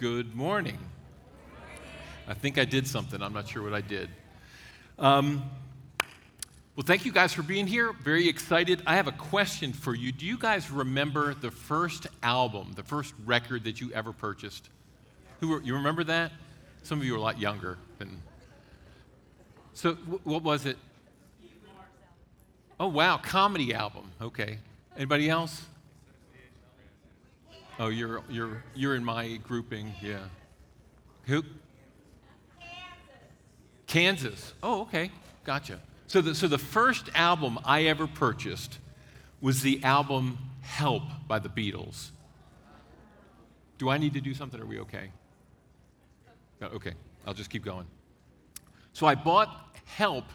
Good morning. I think I did something. I'm not sure what I did. Um, well, thank you guys for being here. Very excited. I have a question for you. Do you guys remember the first album, the first record that you ever purchased? Who were, you remember that? Some of you are a lot younger than. So, w- what was it? Oh, wow, comedy album. Okay. Anybody else? Oh, you're, you're, you're in my grouping, yeah. Who? Kansas. Kansas. Oh, okay. Gotcha. So the, so the first album I ever purchased was the album Help by the Beatles. Do I need to do something? Are we okay? Okay, I'll just keep going. So I bought Help,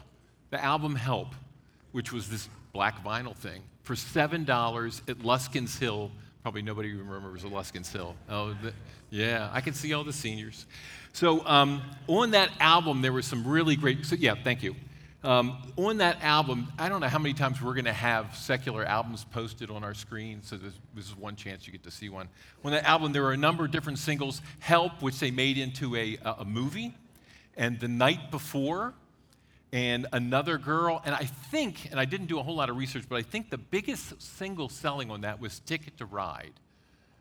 the album Help, which was this black vinyl thing, for $7 at Luskin's Hill Probably nobody remembers Luskin's Hill. Oh, the, yeah, I can see all the seniors. So um, on that album, there were some really great. So yeah, thank you. Um, on that album, I don't know how many times we're going to have secular albums posted on our screen, so this, this, is one chance you get to see one. On that album, there were a number of different singles. Help, which they made into a, a movie, and The Night Before, and Another Girl. And I think, and I didn't do a whole lot of research, but I think the biggest single selling on that was Ticket to Ride.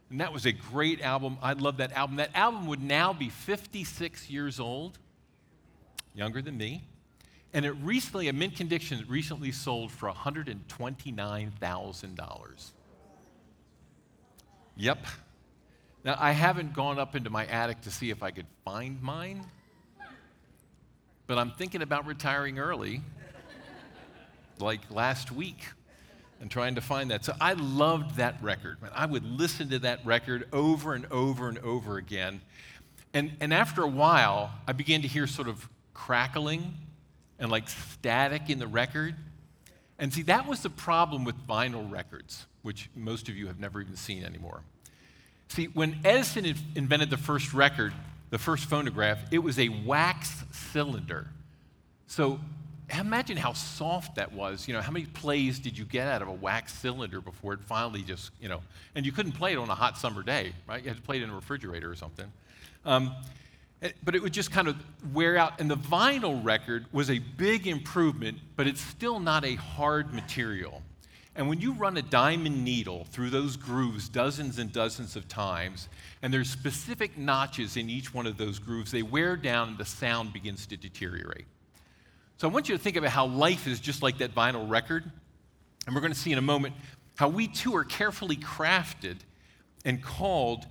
And that was a great album. I love that album. That album would now be 56 years old, younger than me. And it recently, a mint condition, it recently sold for $129,000. Yep. Now, I haven't gone up into my attic to see if I could find mine but I'm thinking about retiring early, like last week, and trying to find that. So I loved that record. I would listen to that record over and over and over again. And, and after a while, I began to hear sort of crackling and like static in the record. And see, that was the problem with vinyl records, which most of you have never even seen anymore. See, when Edison invented the first record, the first phonograph, it was a wax cylinder. So imagine how soft that was. You know, how many plays did you get out of a wax cylinder before it finally just, you know, and you couldn't play it on a hot summer day, right? You had to play it in a refrigerator or something. Um, eh, but it would just kind of wear out. And the vinyl record was a big improvement, but it's still not a hard material. And when you run a diamond needle through those grooves dozens and dozens of times, and there's specific notches in each one of those grooves, they wear down and the sound begins to deteriorate. So I want you to think about how life is just like that vinyl record. And we're going to see in a moment how we too are carefully crafted and called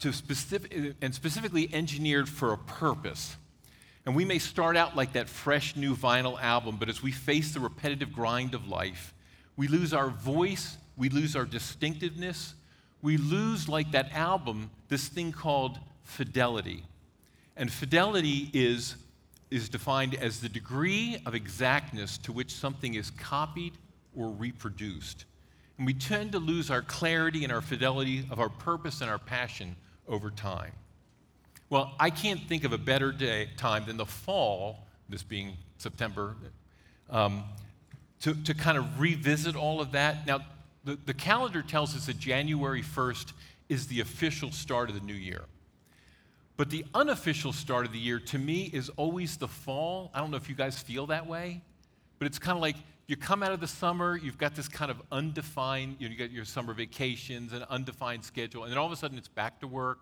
to specific and specifically engineered for a purpose. And we may start out like that fresh new vinyl album, but as we face the repetitive grind of life, we lose our voice, we lose our distinctiveness, we lose, like that album, this thing called fidelity. And fidelity is, is defined as the degree of exactness to which something is copied or reproduced. And we tend to lose our clarity and our fidelity of our purpose and our passion over time. Well, I can't think of a better day, time than the fall, this being September, um, to, to kind of revisit all of that. Now, the, the calendar tells us that January 1st is the official start of the new year. But the unofficial start of the year to me is always the fall. I don't know if you guys feel that way, but it's kind of like you come out of the summer, you've got this kind of undefined, you, know, you got your summer vacations, an undefined schedule, and then all of a sudden it's back to work.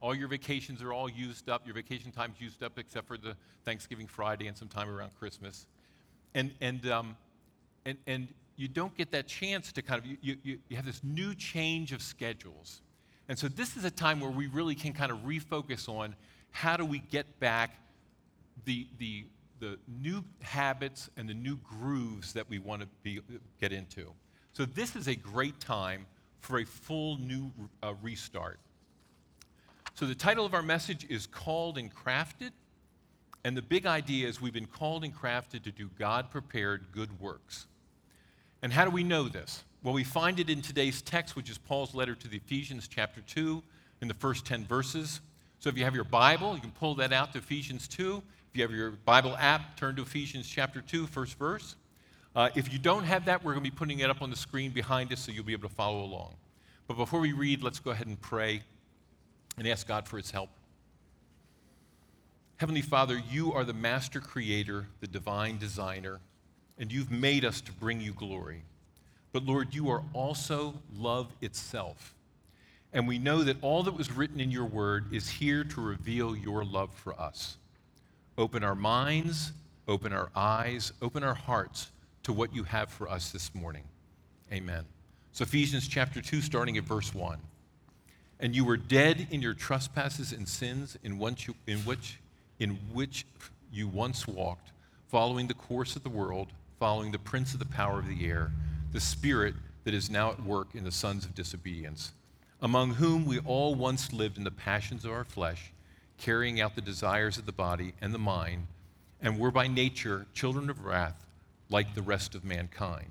All your vacations are all used up. Your vacation time's used up except for the Thanksgiving Friday and some time around Christmas. And, and um, and, and you don't get that chance to kind of, you, you, you have this new change of schedules. And so this is a time where we really can kind of refocus on how do we get back the, the, the new habits and the new grooves that we want to be, get into. So this is a great time for a full new uh, restart. So the title of our message is Called and Crafted. And the big idea is we've been called and crafted to do God prepared good works. And how do we know this? Well, we find it in today's text, which is Paul's letter to the Ephesians, chapter 2, in the first 10 verses. So if you have your Bible, you can pull that out to Ephesians 2. If you have your Bible app, turn to Ephesians chapter 2, first verse. Uh, if you don't have that, we're going to be putting it up on the screen behind us so you'll be able to follow along. But before we read, let's go ahead and pray and ask God for his help. Heavenly Father, you are the master creator, the divine designer, and you've made us to bring you glory. But Lord, you are also love itself. And we know that all that was written in your word is here to reveal your love for us. Open our minds, open our eyes, open our hearts to what you have for us this morning. Amen. So, Ephesians chapter 2, starting at verse 1. And you were dead in your trespasses and sins in which, you, in which, in which you once walked, following the course of the world, following the prince of the power of the air, the spirit that is now at work in the sons of disobedience, among whom we all once lived in the passions of our flesh, carrying out the desires of the body and the mind, and were by nature children of wrath like the rest of mankind.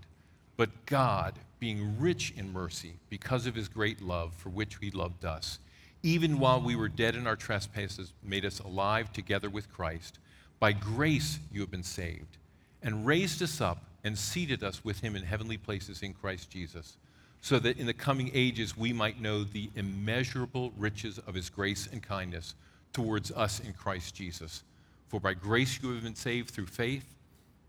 But God, being rich in mercy because of his great love for which he loved us, even while we were dead in our trespasses, made us alive together with Christ. By grace you have been saved, and raised us up and seated us with him in heavenly places in Christ Jesus, so that in the coming ages we might know the immeasurable riches of his grace and kindness towards us in Christ Jesus. For by grace you have been saved through faith,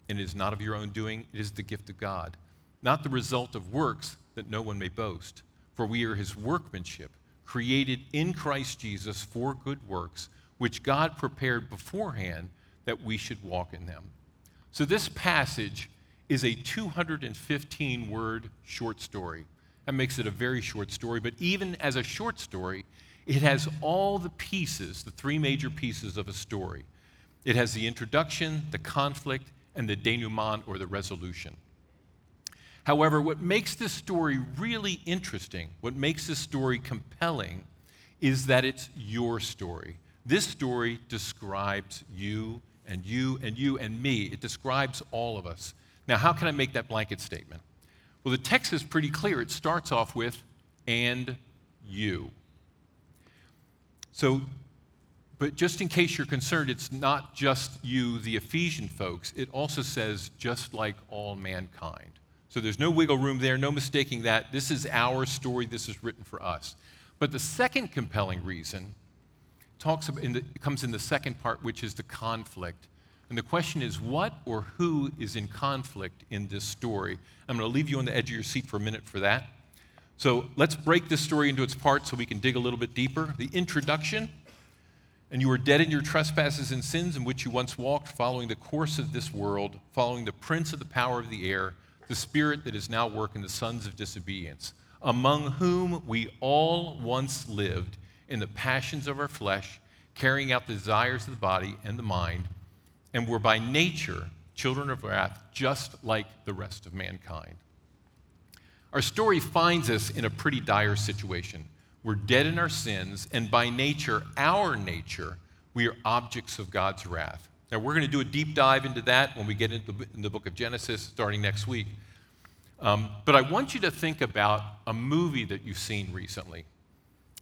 and it is not of your own doing, it is the gift of God not the result of works that no one may boast. For we are his workmanship, created in Christ Jesus for good works, which God prepared beforehand that we should walk in them. So this passage is a 215 word short story. That makes it a very short story, but even as a short story, it has all the pieces, the three major pieces of a story. It has the introduction, the conflict, and the denouement or the resolution. However, what makes this story really interesting, what makes this story compelling, is that it's your story. This story describes you and you and you and me. It describes all of us. Now, how can I make that blanket statement? Well, the text is pretty clear. It starts off with, and you. So, but just in case you're concerned, it's not just you, the Ephesian folks. It also says, just like all mankind. So there's no wiggle room there, no mistaking that. This is our story, this is written for us. But the second compelling reason talks in the, comes in the second part, which is the conflict. And the question is, what or who is in conflict in this story? I'm going to leave you on the edge of your seat for a minute for that. So let's break this story into its parts so we can dig a little bit deeper. The introduction, and you were dead in your trespasses and sins in which you once walked, following the course of this world, following the prince of the power of the air the spirit that is now working the sons of disobedience, among whom we all once lived in the passions of our flesh, carrying out the desires of the body and the mind, and were by nature children of wrath, just like the rest of mankind. Our story finds us in a pretty dire situation. We're dead in our sins, and by nature, our nature, we are objects of God's wrath. Now, we're going to do a deep dive into that when we get into the book of Genesis starting next week. Um, but I want you to think about a movie that you've seen recently.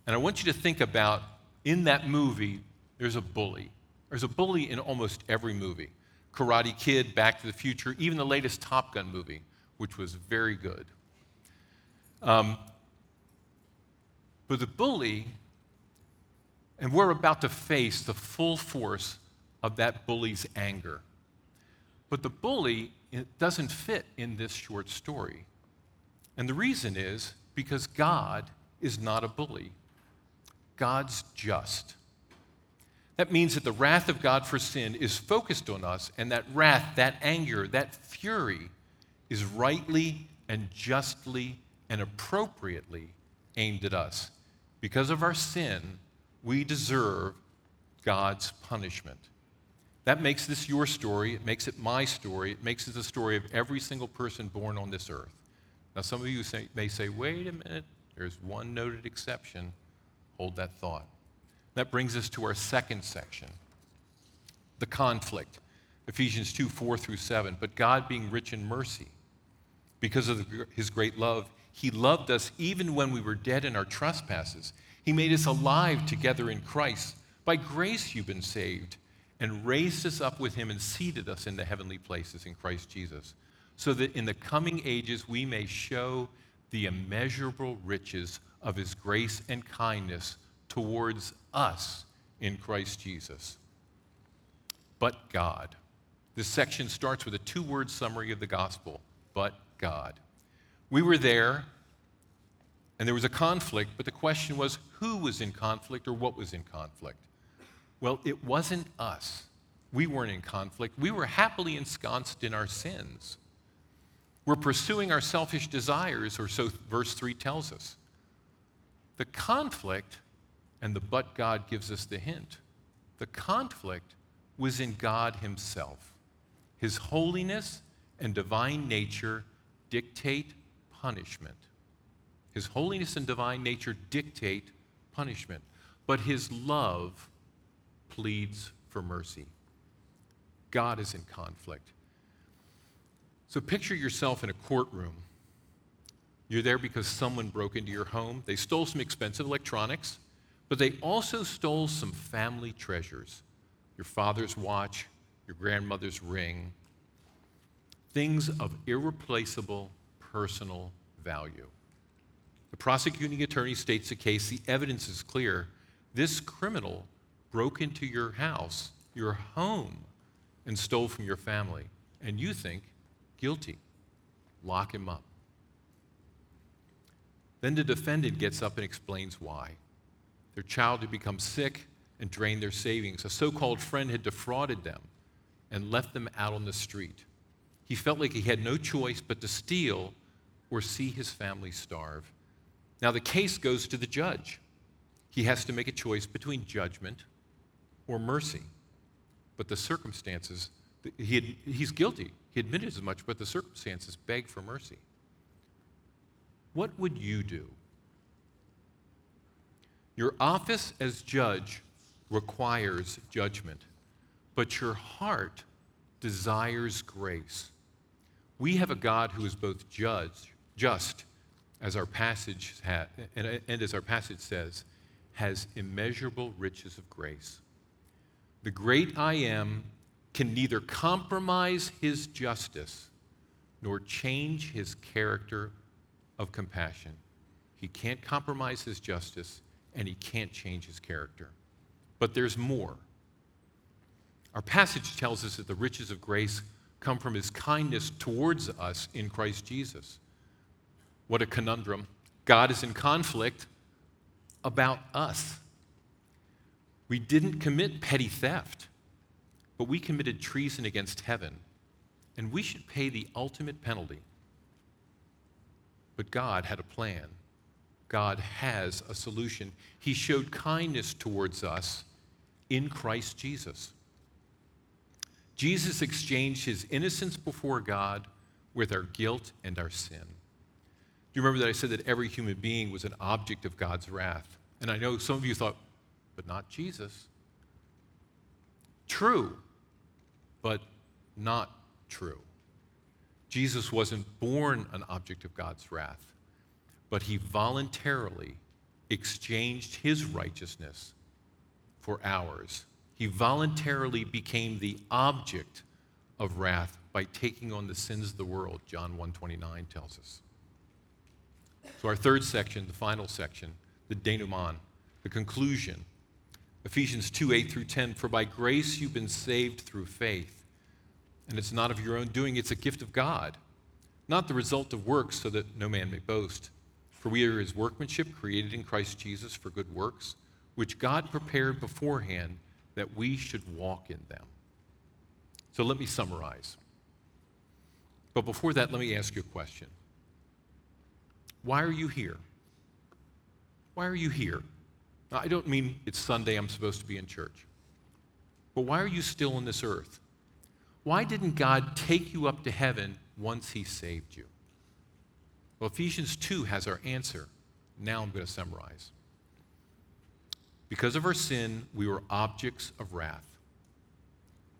And I want you to think about in that movie, there's a bully. There's a bully in almost every movie Karate Kid, Back to the Future, even the latest Top Gun movie, which was very good. Um, but the bully, and we're about to face the full force of that bully's anger. But the bully doesn't fit in this short story. And the reason is because God is not a bully, God's just. That means that the wrath of God for sin is focused on us, and that wrath, that anger, that fury is rightly and justly and appropriately aimed at us. Because of our sin, we deserve God's punishment. That makes this your story. It makes it my story. It makes it the story of every single person born on this earth. Now, some of you say, may say, wait a minute, there's one noted exception. Hold that thought. That brings us to our second section the conflict. Ephesians 2 4 through 7. But God, being rich in mercy, because of his great love, he loved us even when we were dead in our trespasses. He made us alive together in Christ. By grace you've been saved and raised us up with him and seated us in the heavenly places in Christ Jesus, so that in the coming ages we may show the immeasurable riches of his grace and kindness towards us in Christ Jesus. But God. This section starts with a two word summary of the gospel but God. We were there, and there was a conflict, but the question was who was in conflict or what was in conflict? Well, it wasn't us. We weren't in conflict. We were happily ensconced in our sins. We're pursuing our selfish desires, or so verse 3 tells us. The conflict, and the but God gives us the hint, the conflict was in God Himself. His holiness and divine nature dictate punishment. His holiness and divine nature dictate punishment, but His love pleads for mercy. God is in conflict. So picture yourself in a courtroom. You're there because someone broke into your home. They stole some expensive electronics, but they also stole some family treasures your father's watch, your grandmother's ring, things of irreplaceable personal value. The prosecuting attorney states the case, the evidence is clear. This criminal broke into your house, your home, and stole from your family. And you think, guilty. Lock him up. Then the defendant gets up and explains why. Their child had become sick and drained their savings. A so called friend had defrauded them and left them out on the street. He felt like he had no choice but to steal or see his family starve. Now the case goes to the judge. He has to make a choice between judgment or mercy. But the circumstances, he had, he's guilty. He admitted as much, but the circumstances beg for mercy. What would you do? Your office as judge requires judgment, but your heart desires grace. We have a God who is both judge, just, as our passage ha- and, and as our passage says, has immeasurable riches of grace. The great I am can neither compromise his justice nor change his character of compassion. He can't compromise his justice and he can't change his character. But there's more. Our passage tells us that the riches of grace come from his kindness towards us in Christ Jesus. What a conundrum. God is in conflict about us. We didn't commit petty theft, but we committed treason against heaven, and we should pay the ultimate penalty. But God had a plan. God has a solution. He showed kindness towards us in Christ Jesus. Jesus exchanged his innocence before God with our guilt and our sin. Do you remember that I said that every human being was an object of God's wrath? And I know some of you thought, but not Jesus. True, but not true. Jesus wasn't born an object of God's wrath, but he voluntarily exchanged his righteousness for ours he voluntarily became the object of wrath by taking on the sins of the world, John 129 tells us. So our third section, the final section, the denouement, the conclusion. Ephesians 2, 8 through 10, for by grace you've been saved through faith. And it's not of your own doing, it's a gift of God, not the result of works, so that no man may boast. For we are his workmanship, created in Christ Jesus for good works, which God prepared beforehand that we should walk in them. So let me summarize. But before that, let me ask you a question. Why are you here? Why are you here? Now, I don't mean it's Sunday, I'm supposed to be in church. But why are you still on this earth? Why didn't God take you up to heaven once He saved you? Well, Ephesians 2 has our answer. Now I'm going to summarize. Because of our sin, we were objects of wrath.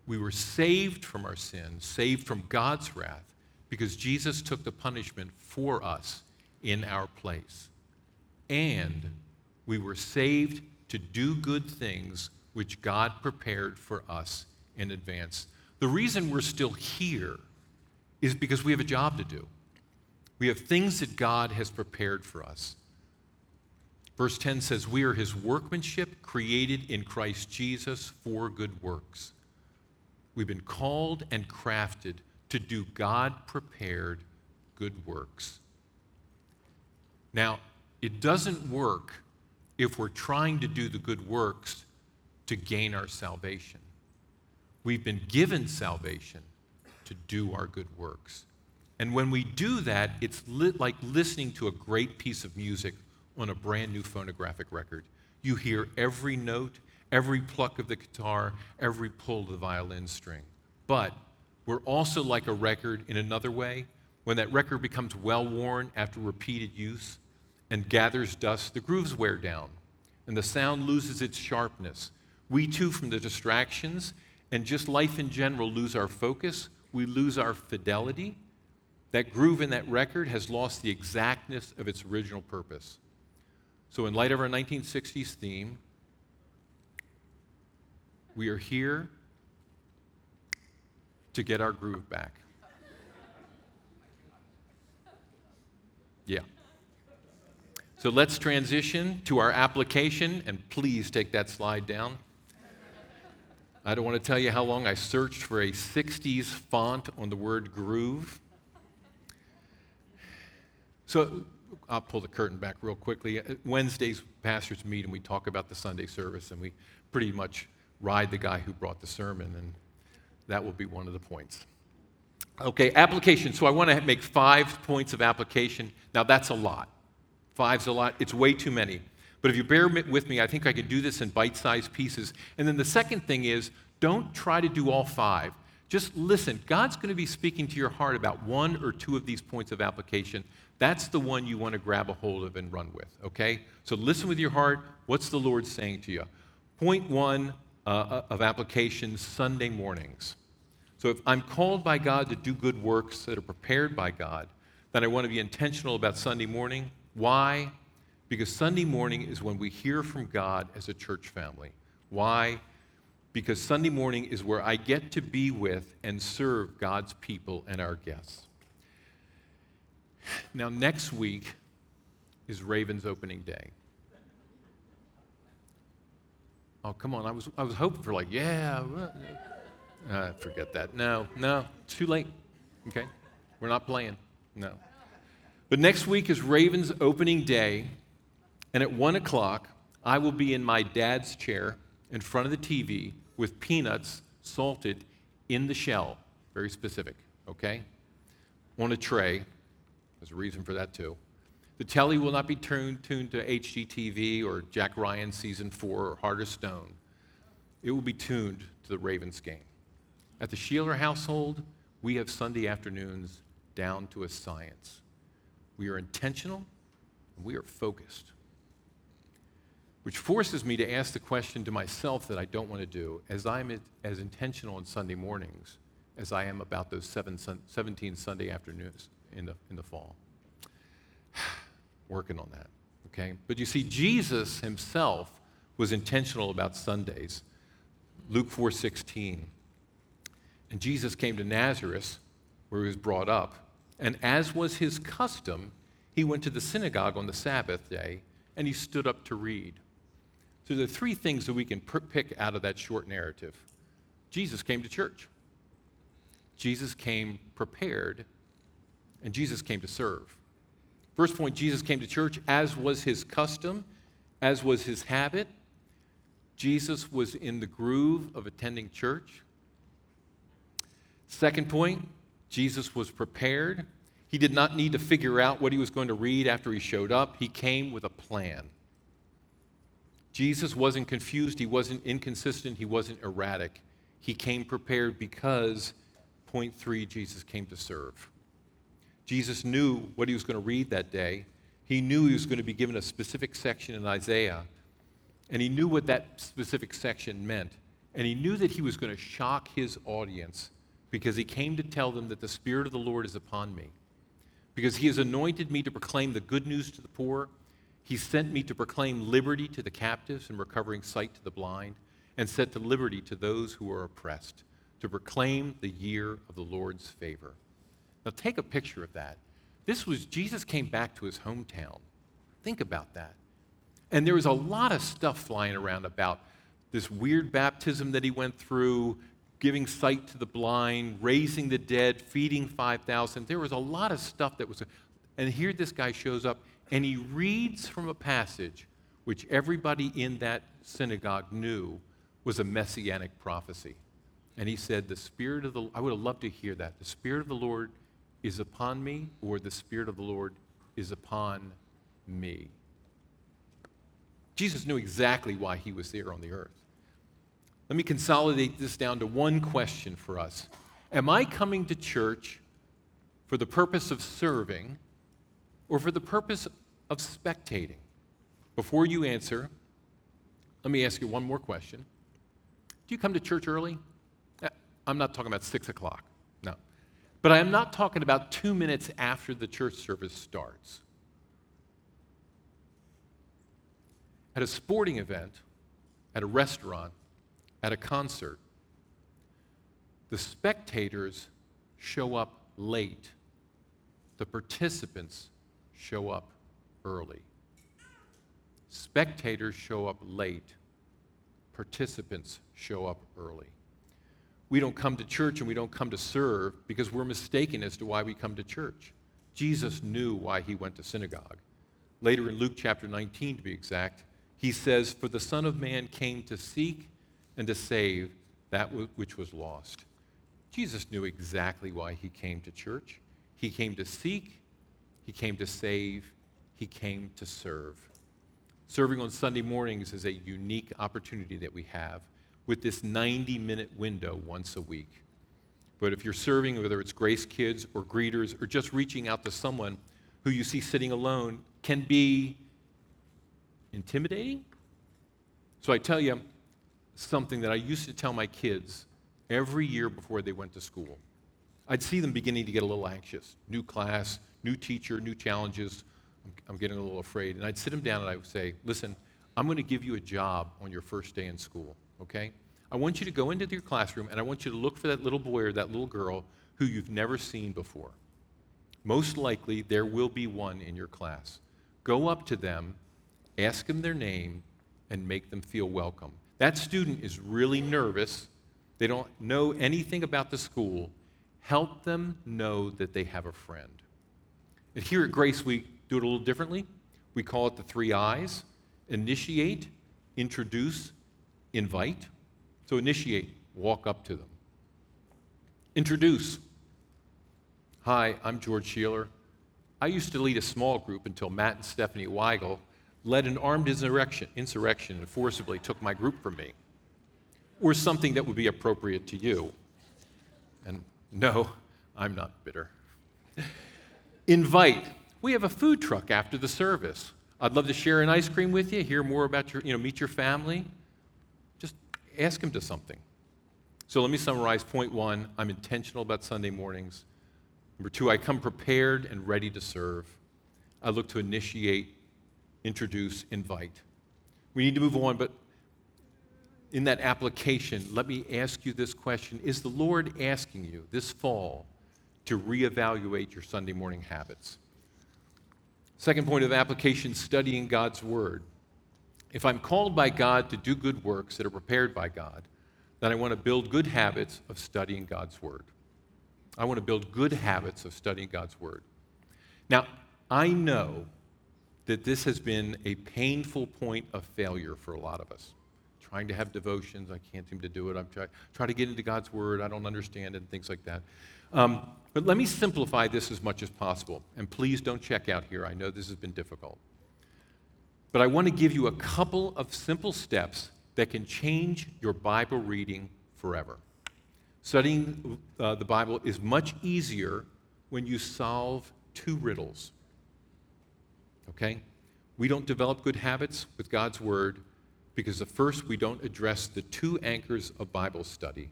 We were saved from our sin, saved from God's wrath, because Jesus took the punishment for us in our place. And we were saved to do good things which God prepared for us in advance. The reason we're still here is because we have a job to do. We have things that God has prepared for us. Verse 10 says, We are his workmanship created in Christ Jesus for good works. We've been called and crafted to do God prepared good works. Now, it doesn't work if we're trying to do the good works to gain our salvation. We've been given salvation to do our good works. And when we do that, it's li- like listening to a great piece of music on a brand new phonographic record. You hear every note, every pluck of the guitar, every pull of the violin string. But we're also like a record in another way. When that record becomes well worn after repeated use and gathers dust, the grooves wear down and the sound loses its sharpness. We too, from the distractions and just life in general, lose our focus. We lose our fidelity. That groove in that record has lost the exactness of its original purpose. So, in light of our 1960s theme, we are here to get our groove back. Yeah. So let's transition to our application, and please take that slide down. I don't want to tell you how long I searched for a 60s font on the word groove. So I'll pull the curtain back real quickly. Uh, Wednesdays, pastors meet and we talk about the Sunday service, and we pretty much ride the guy who brought the sermon, and that will be one of the points. Okay, application. So I want to make five points of application. Now, that's a lot. Five's a lot. It's way too many. But if you bear with me, I think I could do this in bite sized pieces. And then the second thing is don't try to do all five. Just listen. God's going to be speaking to your heart about one or two of these points of application. That's the one you want to grab a hold of and run with, okay? So listen with your heart. What's the Lord saying to you? Point one uh, uh of application Sunday mornings. So if I'm called by God to do good works that are prepared by God, then I want to be intentional about Sunday morning. Why? Because Sunday morning is when we hear from God as a church family. Why? Because Sunday morning is where I get to be with and serve God's people and our guests. Now, next week is Raven's opening day. Oh, come on. I was, I was hoping for, like, yeah. Uh, forget that. No, no, too late. Okay? We're not playing. No. But next week is Raven's opening day, and at 1 o'clock, I will be in my dad's chair in front of the TV with peanuts salted in the shell. Very specific, okay? On a tray. There's a reason for that, too. The telly will not be tuned, tuned to HGTV or Jack Ryan season four or Heart of Stone. It will be tuned to the Ravens game. At the Sheeler household, we have Sunday afternoons down to a science. We are intentional and we are focused. Which forces me to ask the question to myself that I don't want to do as I'm as intentional on Sunday mornings as I am about those seven, 17 Sunday afternoons in the, in the fall. Working on that, okay? But you see, Jesus himself was intentional about Sundays. Luke 4:16 and Jesus came to Nazareth, where he was brought up. And as was his custom, he went to the synagogue on the Sabbath day and he stood up to read. So there are three things that we can pick out of that short narrative. Jesus came to church. Jesus came prepared, and Jesus came to serve. First point Jesus came to church as was his custom, as was his habit. Jesus was in the groove of attending church. Second point, Jesus was prepared. He did not need to figure out what he was going to read after he showed up. He came with a plan. Jesus wasn't confused, he wasn't inconsistent, he wasn't erratic. He came prepared because, point three, Jesus came to serve. Jesus knew what he was going to read that day. He knew he was going to be given a specific section in Isaiah, and he knew what that specific section meant. And he knew that he was going to shock his audience because he came to tell them that the Spirit of the Lord is upon me. Because he has anointed me to proclaim the good news to the poor. He sent me to proclaim liberty to the captives and recovering sight to the blind, and set to liberty to those who are oppressed, to proclaim the year of the Lord's favor. Now take a picture of that. This was Jesus came back to his hometown. Think about that. And there was a lot of stuff flying around about this weird baptism that he went through, giving sight to the blind, raising the dead, feeding 5,000. There was a lot of stuff that was. And here this guy shows up and he reads from a passage which everybody in that synagogue knew was a messianic prophecy. And he said, The Spirit of the I would have loved to hear that. The Spirit of the Lord is upon me, or the Spirit of the Lord is upon me. Jesus knew exactly why he was there on the earth. Let me consolidate this down to one question for us Am I coming to church for the purpose of serving or for the purpose of spectating? Before you answer, let me ask you one more question. Do you come to church early? Uh, I'm not talking about six o'clock, no. But I am not talking about two minutes after the church service starts. At a sporting event, at a restaurant, at a concert, the spectators show up late, the participants show up early. Spectators show up late, participants show up early. We don't come to church and we don't come to serve because we're mistaken as to why we come to church. Jesus knew why he went to synagogue. Later in Luke chapter 19, to be exact, he says, For the Son of Man came to seek and to save that which was lost. Jesus knew exactly why he came to church. He came to seek, he came to save, he came to serve. Serving on Sunday mornings is a unique opportunity that we have with this 90 minute window once a week. But if you're serving, whether it's Grace Kids or greeters or just reaching out to someone who you see sitting alone, can be intimidating. So I tell you something that I used to tell my kids every year before they went to school. I'd see them beginning to get a little anxious. New class, new teacher, new challenges. I'm, getting a little afraid. And I'd sit him down and I would say, listen, I'm going to give you a job on your first day in school, okay? I want you to go into your classroom and I want you to look for that little boy or that little girl who you've never seen before. Most likely, there will be one in your class. Go up to them ask them their name, and make them feel welcome. That student is really nervous. They don't know anything about the school. Help them know that they have a friend. And here at Grace, we do it a little differently. We call it the three I's initiate, introduce, invite. So, initiate, walk up to them. Introduce. Hi, I'm George Sheeler. I used to lead a small group until Matt and Stephanie Weigel led an armed insurrection, insurrection and forcibly took my group from me, or something that would be appropriate to you. And no, I'm not bitter. Invite. We have a food truck after the service. I'd love to share an ice cream with you, hear more about your, you know, meet your family. Just ask them to something. So let me summarize. Point one I'm intentional about Sunday mornings. Number two, I come prepared and ready to serve. I look to initiate introduce, invite. We need to move on, but in that application, let me ask you this question Is the Lord asking you this fall to reevaluate your Sunday morning habits? Second point of application studying God's Word. If I'm called by God to do good works that are prepared by God, then I want to build good habits of studying God's Word. I want to build good habits of studying God's Word. Now, I know that this has been a painful point of failure for a lot of us. Trying to have devotions, I can't seem to do it. I'm trying try to get into God's Word, I don't understand it, and things like that. Um, but let me simplify this as much as possible. And please don't check out here. I know this has been difficult. But I want to give you a couple of simple steps that can change your Bible reading forever. Studying uh, the Bible is much easier when you solve two riddles okay? We don't develop good habits with God's Word because, at first, we don't address the two anchors of Bible study.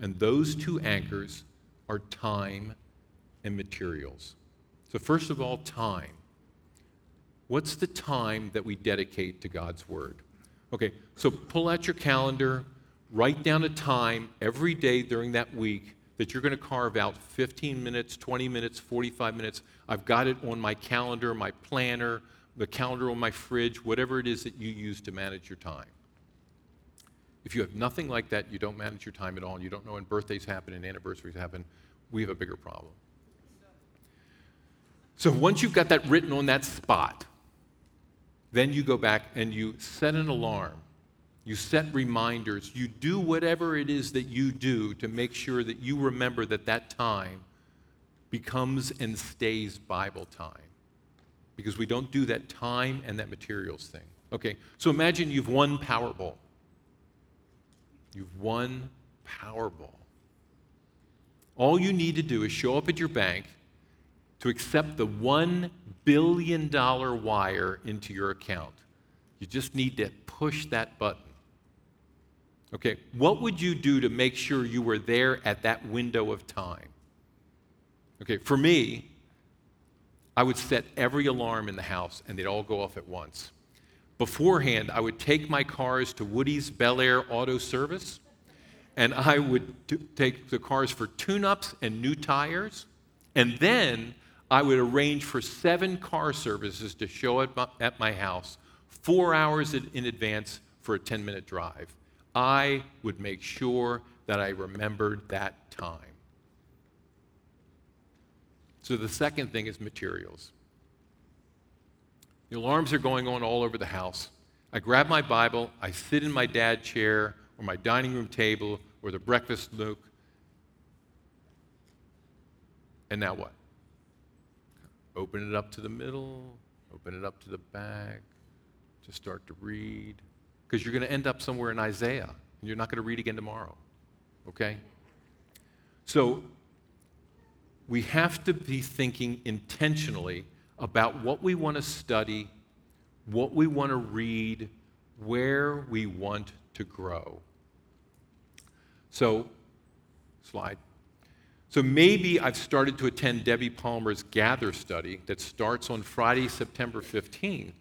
And those two anchors are time and materials. So, first of all, time. What's the time that we dedicate to God's Word? Okay, so pull out your calendar, write down a time every day during that week that you're going to carve out 15 minutes, 20 minutes, 45 minutes. I've got it on my calendar, my planner, the calendar on my fridge, whatever it is that you use to manage your time. If you have nothing like that, you don't manage your time at all, and you don't know when birthdays happen and anniversaries happen, we have a bigger problem. So once you've got that written on that spot, then you go back and you set an alarm. You set reminders. You do whatever it is that you do to make sure that you remember that that time becomes and stays Bible time. Because we don't do that time and that materials thing. Okay, so imagine you've won Powerball. You've won Powerball. All you need to do is show up at your bank to accept the $1 billion wire into your account. You just need to push that button. Okay, what would you do to make sure you were there at that window of time? Okay, for me, I would set every alarm in the house and they'd all go off at once. Beforehand, I would take my cars to Woody's Bel Air Auto Service and I would t- take the cars for tune ups and new tires. And then I would arrange for seven car services to show up at my house four hours in advance for a 10 minute drive. I would make sure that I remembered that time. So the second thing is materials. The alarms are going on all over the house. I grab my Bible, I sit in my dad chair or my dining room table or the breakfast nook. And now what? Open it up to the middle, open it up to the back, to start to read. Because you're going to end up somewhere in Isaiah, and you're not going to read again tomorrow. Okay? So we have to be thinking intentionally about what we want to study, what we want to read, where we want to grow. So, slide. So maybe I've started to attend Debbie Palmer's Gather study that starts on Friday, September 15th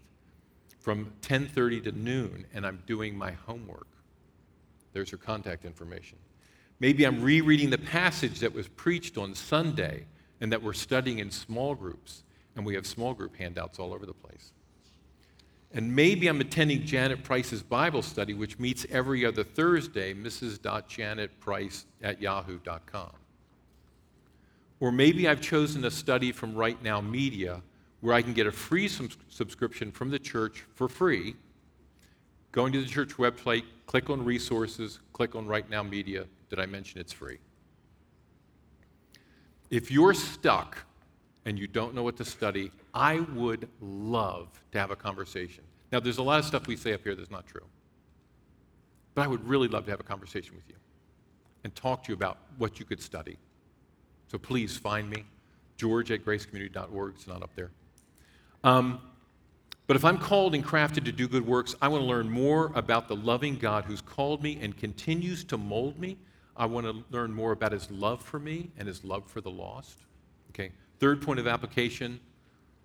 from 10:30 to noon and I'm doing my homework. There's her contact information. Maybe I'm rereading the passage that was preached on Sunday and that we're studying in small groups, and we have small group handouts all over the place. And maybe I'm attending Janet Price's Bible study, which meets every other Thursday, mrs.janetprice at yahoo.com. Or maybe I've chosen a study from Right Now Media where I can get a free subscription from the church for free. Going to the church website, click on resources, click on Right Now Media, did I mention it's free? If you're stuck and you don't know what to study, I would love to have a conversation. Now, there's a lot of stuff we say up here that's not true. But I would really love to have a conversation with you and talk to you about what you could study. So please find me, george at gracecommunity.org. It's not up there. Um, but if I'm called and crafted to do good works, I want to learn more about the loving God who's called me and continues to mold me I want to learn more about his love for me and his love for the lost. Okay. Third point of application,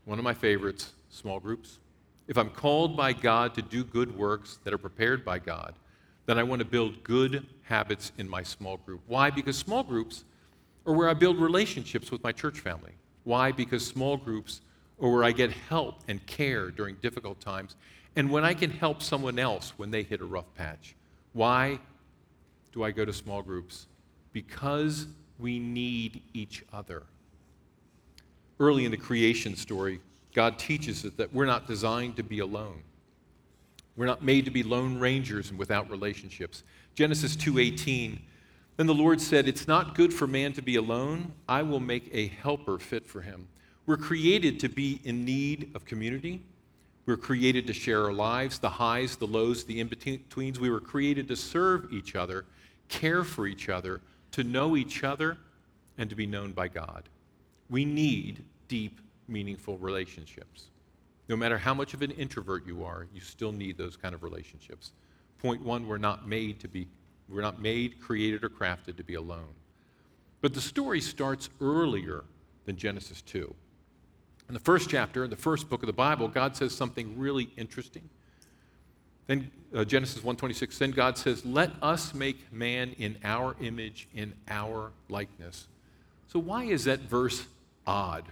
one of my favorites, small groups. If I'm called by God to do good works that are prepared by God, then I want to build good habits in my small group. Why? Because small groups are where I build relationships with my church family. Why? Because small groups are where I get help and care during difficult times and when I can help someone else when they hit a rough patch. Why? do I go to small groups? Because we need each other. Early in the creation story, God teaches us that we're not designed to be alone. We're not made to be lone rangers and without relationships. Genesis 2:18 Then the Lord said, "It's not good for man to be alone. I will make a helper fit for him." We're created to be in need of community. We're created to share our lives, the highs, the lows, the in-betweens. We were created to serve each other care for each other, to know each other, and to be known by God. We need deep, meaningful relationships. No matter how much of an introvert you are, you still need those kind of relationships. Point one, we're not made to be, we're not made, created, or crafted to be alone. But the story starts earlier than Genesis 2. In the first chapter, in the first book of the Bible, God says something really interesting. Then uh, Genesis 1:26, then God says, "Let us make man in our image, in our likeness." So why is that verse odd?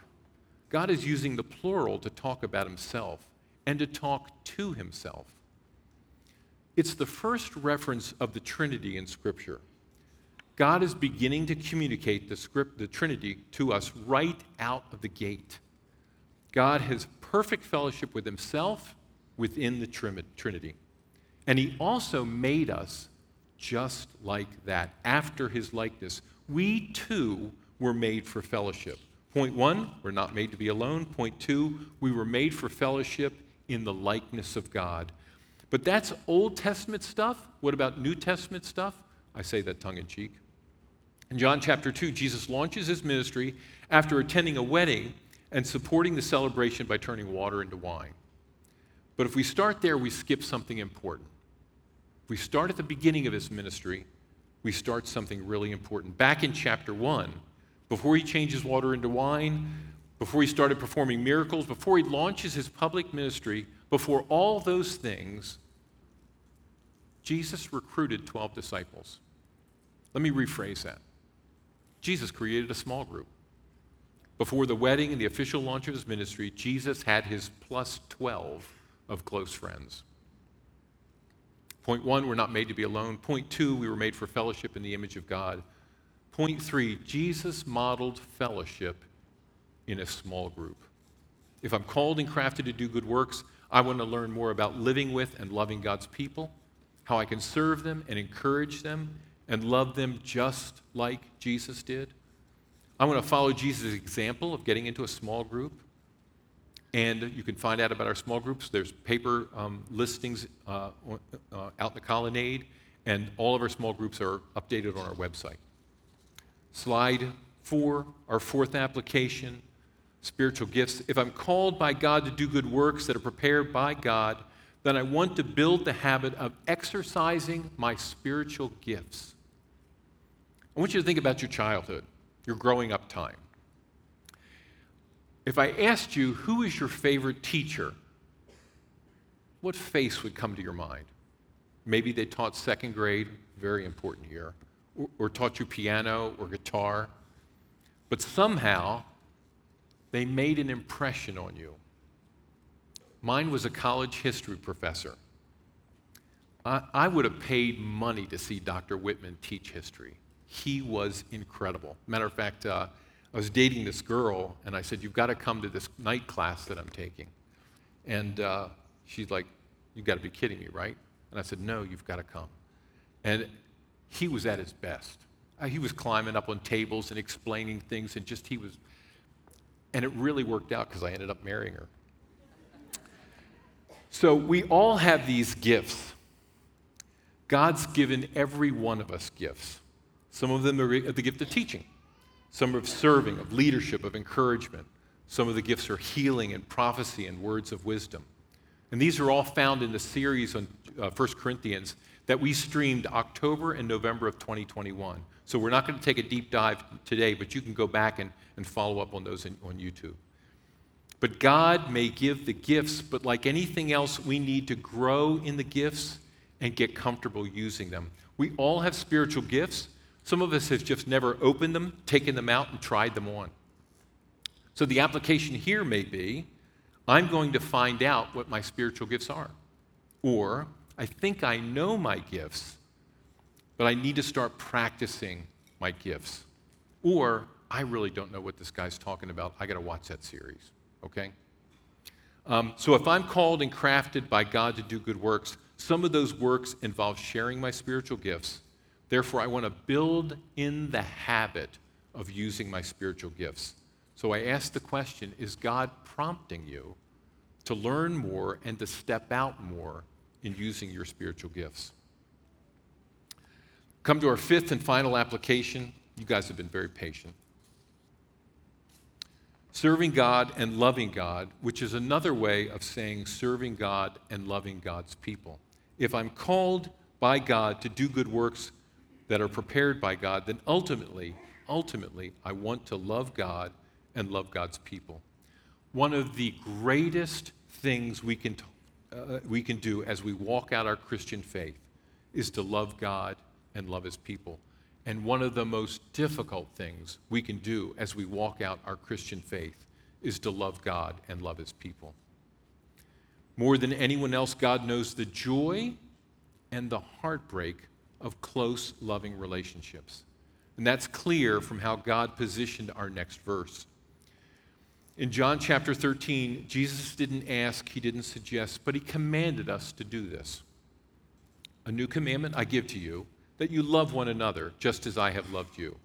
God is using the plural to talk about himself, and to talk to himself. It's the first reference of the Trinity in Scripture. God is beginning to communicate the, script, the Trinity to us right out of the gate. God has perfect fellowship with himself within the Trinity. And he also made us just like that, after his likeness. We too were made for fellowship. Point one, we're not made to be alone. Point two, we were made for fellowship in the likeness of God. But that's Old Testament stuff. What about New Testament stuff? I say that tongue in cheek. In John chapter 2, Jesus launches his ministry after attending a wedding and supporting the celebration by turning water into wine. But if we start there, we skip something important. If we start at the beginning of his ministry, we start something really important. Back in chapter 1, before he changes water into wine, before he started performing miracles, before he launches his public ministry, before all those things, Jesus recruited 12 disciples. Let me rephrase that. Jesus created a small group. Before the wedding and the official launch of his ministry, Jesus had his plus 12 of close friends. Point one, we're not made to be alone. Point two, we were made for fellowship in the image of God. Point three, Jesus modeled fellowship in a small group. If I'm called and crafted to do good works, I want to learn more about living with and loving God's people, how I can serve them and encourage them and love them just like Jesus did. I want to follow Jesus' example of getting into a small group. And you can find out about our small groups. There's paper um, listings uh, uh, out in the colonnade, and all of our small groups are updated on our website. Slide four, our fourth application spiritual gifts. If I'm called by God to do good works that are prepared by God, then I want to build the habit of exercising my spiritual gifts. I want you to think about your childhood, your growing up time. If I asked you, who is your favorite teacher? What face would come to your mind? Maybe they taught second grade, very important year, or, or taught you piano or guitar. But somehow, they made an impression on you. Mine was a college history professor. I, I would have paid money to see Dr. Whitman teach history. He was incredible. Matter of fact, uh, I was dating this girl, and I said, You've got to come to this night class that I'm taking. And uh, she's like, You've got to be kidding me, right? And I said, No, you've got to come. And he was at his best. Uh, he was climbing up on tables and explaining things, and just he was and it really worked out because I ended up marrying her. So we all have these gifts. God's given every one of us gifts. Some of them are the gift of teaching, some are of serving, of leadership, of encouragement. Some of the gifts are healing and prophecy and words of wisdom. And these are all found in the series on uh, 1 Corinthians that we streamed October and November of 2021. So we're not going to take a deep dive today, but you can go back and, and follow up on those in, on YouTube. But God may give the gifts, but like anything else, we need to grow in the gifts and get comfortable using them. We all have spiritual gifts. Some of us have just never opened them, taken them out, and tried them on. So the application here may be I'm going to find out what my spiritual gifts are. Or I think I know my gifts, but I need to start practicing my gifts. Or I really don't know what this guy's talking about. I got to watch that series, okay? Um, so if I'm called and crafted by God to do good works, some of those works involve sharing my spiritual gifts. Therefore, I want to build in the habit of using my spiritual gifts. So I ask the question Is God prompting you to learn more and to step out more in using your spiritual gifts? Come to our fifth and final application. You guys have been very patient. Serving God and loving God, which is another way of saying serving God and loving God's people. If I'm called by God to do good works that are prepared by God, then ultimately, ultimately, I want to love God and love God's people. One of the greatest things we can, uh, we can do as we walk out our Christian faith is to love God and love his people. And one of the most difficult things we can do as we walk out our Christian faith is to love God and love his people. More than anyone else, God knows the joy and the heartbreak of close, loving relationships. And that's clear from how God positioned our next verse. In John chapter 13, Jesus didn't ask, he didn't suggest, but he commanded us to do this. A new commandment I give to you that you love one another just as I have loved you.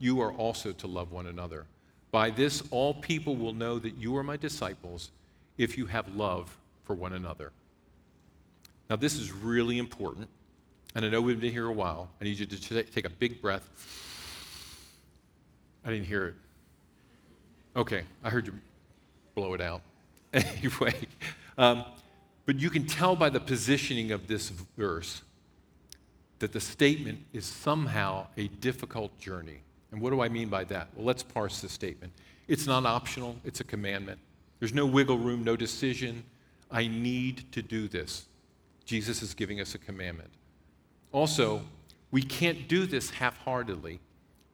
You are also to love one another. By this, all people will know that you are my disciples if you have love for one another. Now, this is really important, and I know we've been here a while. I need you to take a big breath. I didn't hear it. Okay, I heard you blow it out. anyway, um, but you can tell by the positioning of this verse that the statement is somehow a difficult journey. And what do I mean by that? Well, let's parse the statement. It's not optional, it's a commandment. There's no wiggle room, no decision. I need to do this. Jesus is giving us a commandment. Also, we can't do this half heartedly.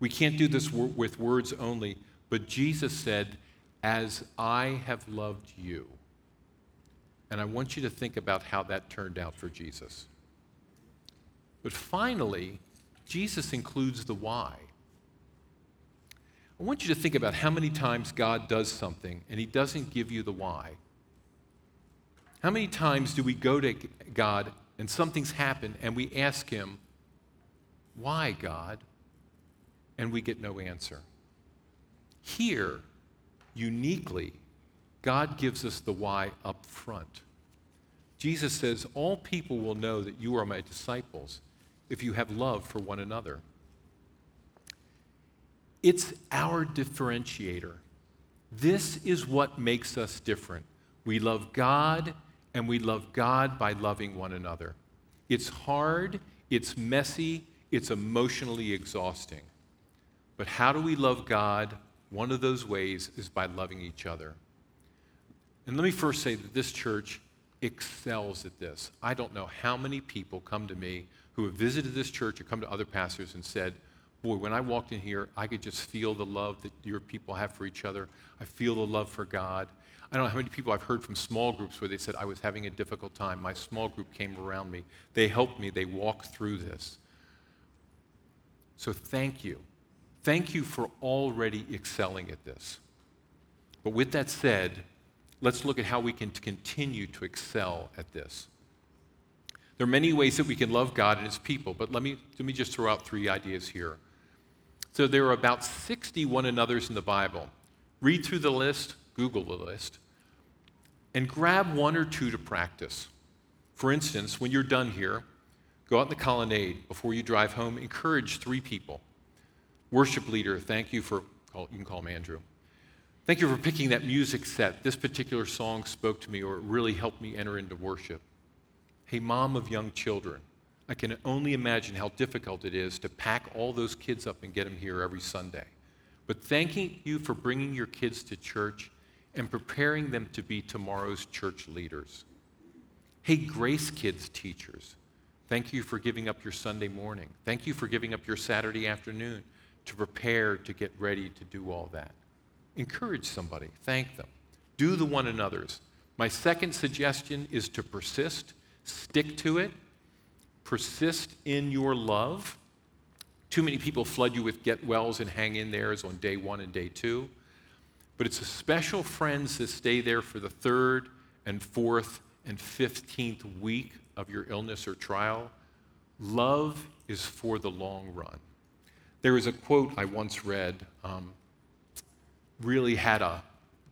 We can't do this with words only, but Jesus said, As I have loved you. And I want you to think about how that turned out for Jesus. But finally, Jesus includes the why. I want you to think about how many times God does something and he doesn't give you the why. How many times do we go to God and something's happened and we ask him, Why, God? And we get no answer. Here, uniquely, God gives us the why up front. Jesus says, All people will know that you are my disciples if you have love for one another. It's our differentiator. This is what makes us different. We love God, and we love God by loving one another. It's hard, it's messy, it's emotionally exhausting. But how do we love God? One of those ways is by loving each other. And let me first say that this church excels at this. I don't know how many people come to me who have visited this church or come to other pastors and said, boy, when I walked in here, I could just feel the love that your people have for each other. I feel the love for God. I don't know how many people I've heard from small groups where they said, I was having a difficult time. My small group came around me. They helped me. They walked through this. So thank you. Thank you for already excelling at this. But with that said, let's look at how we can continue to excel at this. There are many ways that we can love God and His people, but let me, let me just throw out three ideas here. So there are about 60 one another's in the Bible. Read through the list, Google the list, and grab one or two to practice. For instance, when you're done here, go out in the colonnade before you drive home, encourage three people. Worship leader, thank you for, you can call him Andrew. Thank you for picking that music set. This particular song spoke to me or it really helped me enter into worship. Hey, mom of young children, I can only imagine how difficult it is to pack all those kids up and get them here every Sunday. But thanking you for bringing your kids to church and preparing them to be tomorrow's church leaders. Hey, Grace Kids teachers, thank you for giving up your Sunday morning. Thank you for giving up your Saturday afternoon to prepare to get ready to do all that. Encourage somebody, thank them. Do the one another's. My second suggestion is to persist, stick to it, persist in your love. Too many people flood you with get wells and hang in theirs on day one and day two. But it's special friends that stay there for the third and fourth and 15th week of your illness or trial. Love is for the long run. There was a quote I once read, um, really had a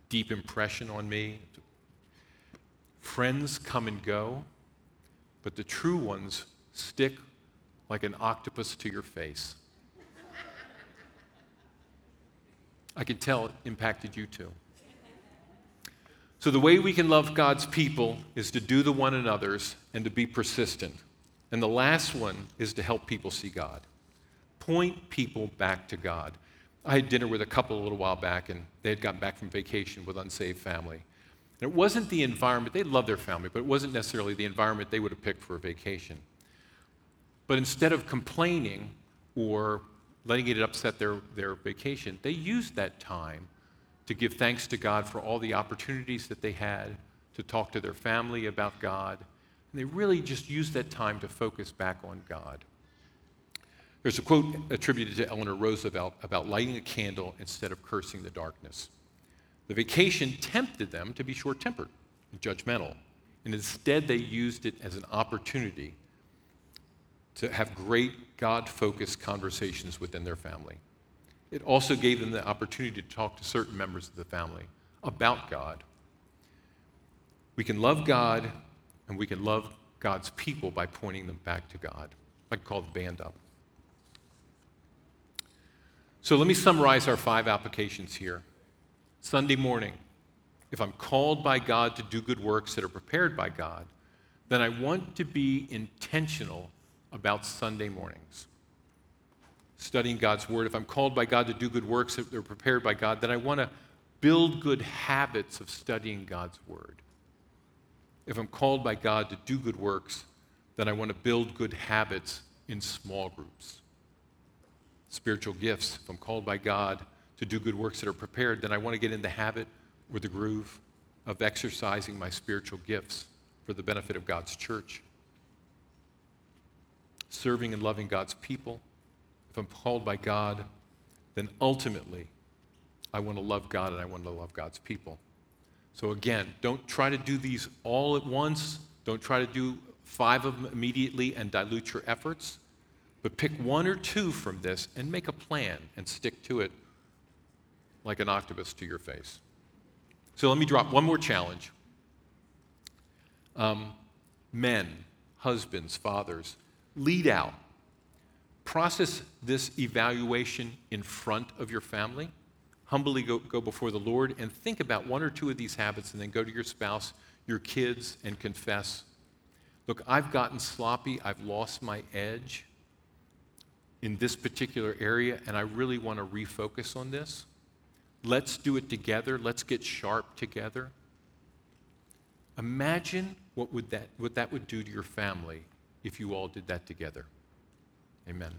deep impression on me. Friends come and go, but the true ones stick like an octopus to your face. I can tell it impacted you too. So, the way we can love God's people is to do the one another's and to be persistent. And the last one is to help people see God. Point people back to God. I had dinner with a couple a little while back, and they had gotten back from vacation with unsaved family. And it wasn't the environment, they loved their family, but it wasn't necessarily the environment they would have picked for a vacation. But instead of complaining or letting it upset their, their vacation, they used that time to give thanks to God for all the opportunities that they had, to talk to their family about God. And they really just used that time to focus back on God. There's a quote attributed to Eleanor Roosevelt about lighting a candle instead of cursing the darkness. The vacation tempted them to be short tempered and judgmental, and instead they used it as an opportunity to have great God focused conversations within their family. It also gave them the opportunity to talk to certain members of the family about God. We can love God and we can love God's people by pointing them back to God. I can call the band up. So let me summarize our five applications here. Sunday morning, if I'm called by God to do good works that are prepared by God, then I want to be intentional about Sunday mornings. Studying God's Word, if I'm called by God to do good works that are prepared by God, then I want to build good habits of studying God's Word. If I'm called by God to do good works, then I want to build good habits in small groups. Spiritual gifts, if I'm called by God to do good works that are prepared, then I want to get in the habit or the groove of exercising my spiritual gifts for the benefit of God's church serving and loving God's people, if I'm called by God, then ultimately I want to love God and I want to love God's people. So again, don't try to do these all at once. Don't try to do five of them immediately and dilute your efforts. But pick one or two from this and make a plan and stick to it like an octopus to your face. So let me drop one more challenge. Um, men, husbands, fathers, lead out. Process this evaluation in front of your family. Humbly go, go before the Lord and think about one or two of these habits, and then go to your spouse, your kids, and confess Look, I've gotten sloppy, I've lost my edge in this particular area, and I really want to refocus on this. Let's do it together. Let's get sharp together. Imagine what, would that, what that would do to your family if you all did that together. Amen.